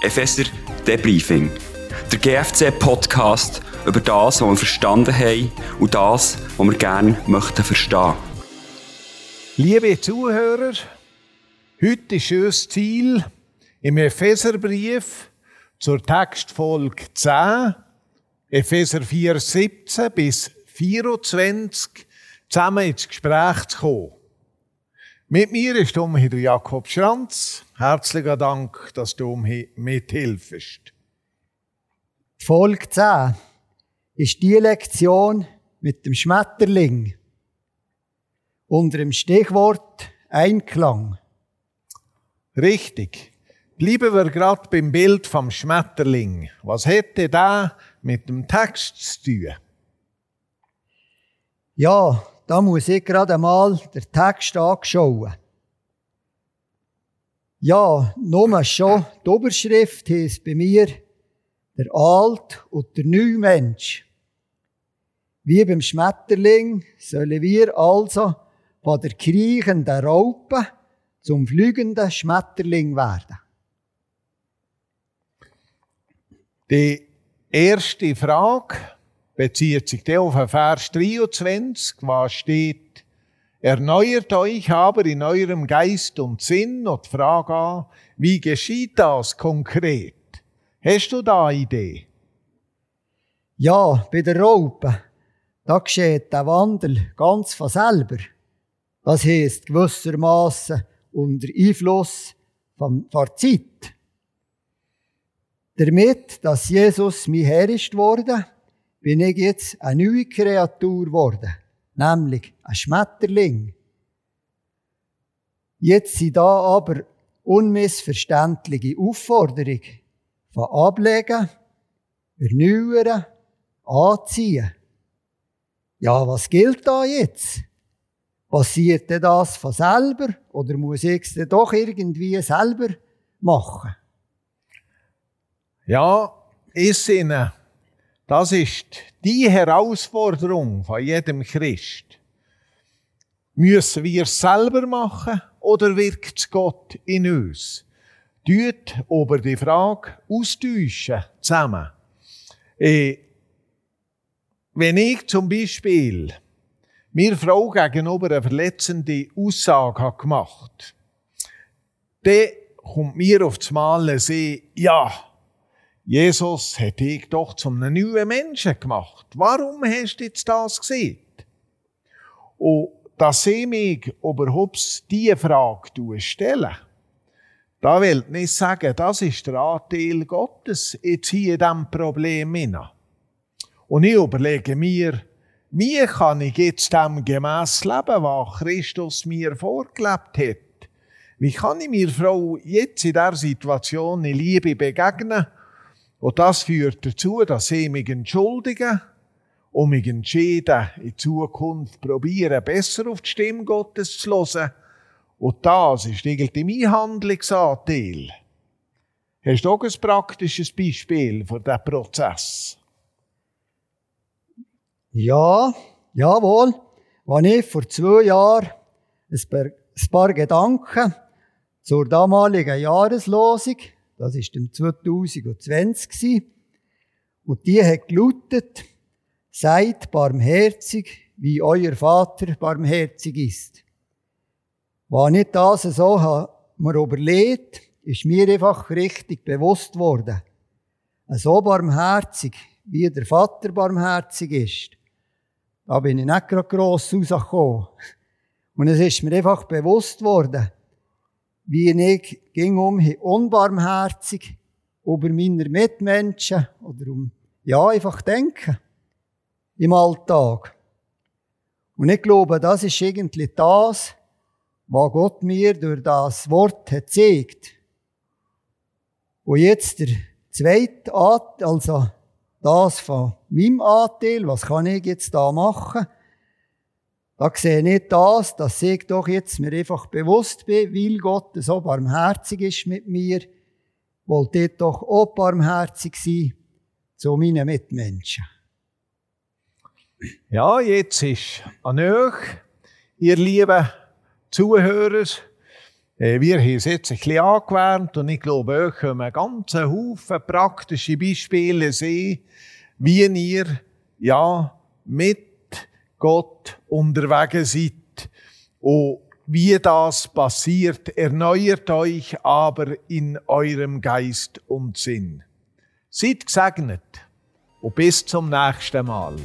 Epheser Debriefing. Der GFC-Podcast über das, was wir verstanden haben und das, was wir gerne möchten verstehen. Liebe Zuhörer, heute ist unser Ziel im Epheserbrief zur Textfolge 10, Epheser 4, 17 bis 24, zusammen ins Gespräch zu kommen. Mit mir ist hier Jakob Schranz. Herzlichen Dank, dass du mir mithilfst. Folge 10 ist die Lektion mit dem Schmetterling unter dem Stichwort Einklang. Richtig. Bleiben wir gerade beim Bild vom Schmetterling. Was hätte da mit dem Text zu tun? Ja, da muss ich gerade einmal den Text anschauen. Ja, nur schon die Oberschrift heisst bei mir der Alt- und der Neumensch. Wie beim Schmetterling sollen wir also von der kriechenden Raupe zum fliegenden Schmetterling werden. Die erste Frage bezieht sich auf Vers 23, was steht, erneuert euch aber in eurem Geist und Sinn und frage an, wie geschieht das konkret? Hast du da eine Idee? Ja, bei der Raupe, da geschieht der Wandel ganz von selber. Das heisst gewissermaßen unter Einfluss von der Zeit. Damit, dass Jesus mein Herr ist worden, bin ich jetzt eine neue Kreatur geworden, nämlich ein Schmetterling. Jetzt sind da aber unmissverständliche Aufforderungen von Ablegen, Erneuern, Anziehen. Ja, was gilt da jetzt? Passiert das von selber oder muss ich es denn doch irgendwie selber machen? Ja, ich sinne, das ist die Herausforderung von jedem Christ. Müssen wir es selber machen oder wirkt Gott in uns? Tut über die Frage austauschen zusammen. Äh, wenn ich zum Beispiel mir Frau gegenüber eine verletzende Aussage habe gemacht dann kommt mir auf das Mal sehen, ja, Jesus hat dich doch zum neuen Menschen gemacht. Warum hast du jetzt das gesehen? Und dass ich mich überhaupt diese Frage stelle, da will ich nicht sagen, das ist der Anteil Gottes jetzt hier in diesem Problem hinein. Und ich überlege mir, wie kann ich jetzt dem gemäss leben, was Christus mir vorgelebt hat? Wie kann ich mir Frau jetzt in dieser Situation in Liebe begegnen? Und das führt dazu, dass ich mich entschuldige und mich entschieden, in Zukunft probieren, besser auf die Stimme Gottes zu hören. Und das ist irgendwie mein Handlungsanteil. Hast du auch ein praktisches Beispiel für diesen Prozess? Ja, jawohl. Als ich vor zwei Jahren ein paar Gedanken zur damaligen Jahreslosung, das ist im 2020 und die hat gelautet, seid barmherzig, wie euer Vater barmherzig ist. Wenn ich das so habe, mir überlegt, ist mir einfach richtig bewusst worden. So barmherzig, wie der Vater barmherzig ist, da bin ich nicht gerade gross rausgekommen. Und es ist mir einfach bewusst worden, wie ich ging um unbarmherzig über meine Mitmenschen oder um, ja, einfach denken. Im Alltag. Und ich glaube, das ist irgendwie das, was Gott mir durch das Wort hat gezeigt. Und jetzt der zweite Art, also das von meinem Anteil, was kann ich jetzt da machen? Da sehe ich nicht das, dass ich doch jetzt mir einfach bewusst bin, weil Gott so barmherzig ist mit mir, wollte ich doch auch barmherzig sein zu meinen Mitmenschen. Ja, jetzt ist an euch, ihr lieben Zuhörer, Äh, wir haben es jetzt ein bisschen angewärmt und ich glaube, euch können wir ganz Haufen praktische Beispiele sehen, wie ihr ja mit Gott unterwegs seid und wie das passiert. Erneuert euch aber in eurem Geist und Sinn. Seid gesegnet und bis zum nächsten Mal.